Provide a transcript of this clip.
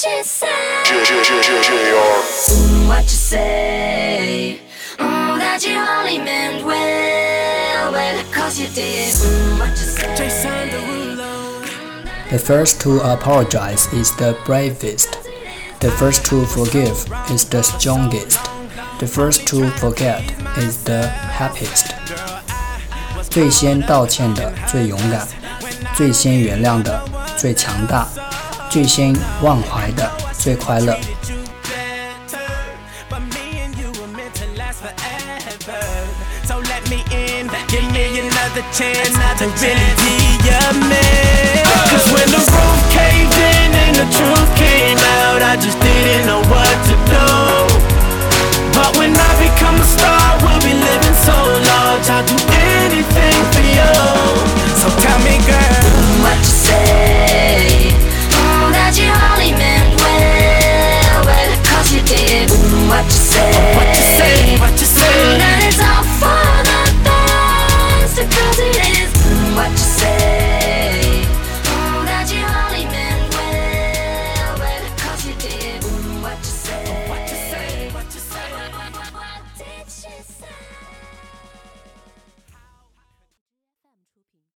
she say? Mm, what you say? Mm, that you only meant well, well, cause you did. Mm, what you say? The first to apologize is the bravest. The first to forgive is the strongest. The first to forget is the happiest. 最先道歉的最勇敢，最先原谅的最强大， 最先忘怀的最快乐。But me and you were meant to last forever. So let me in, give me another chance to really be your man.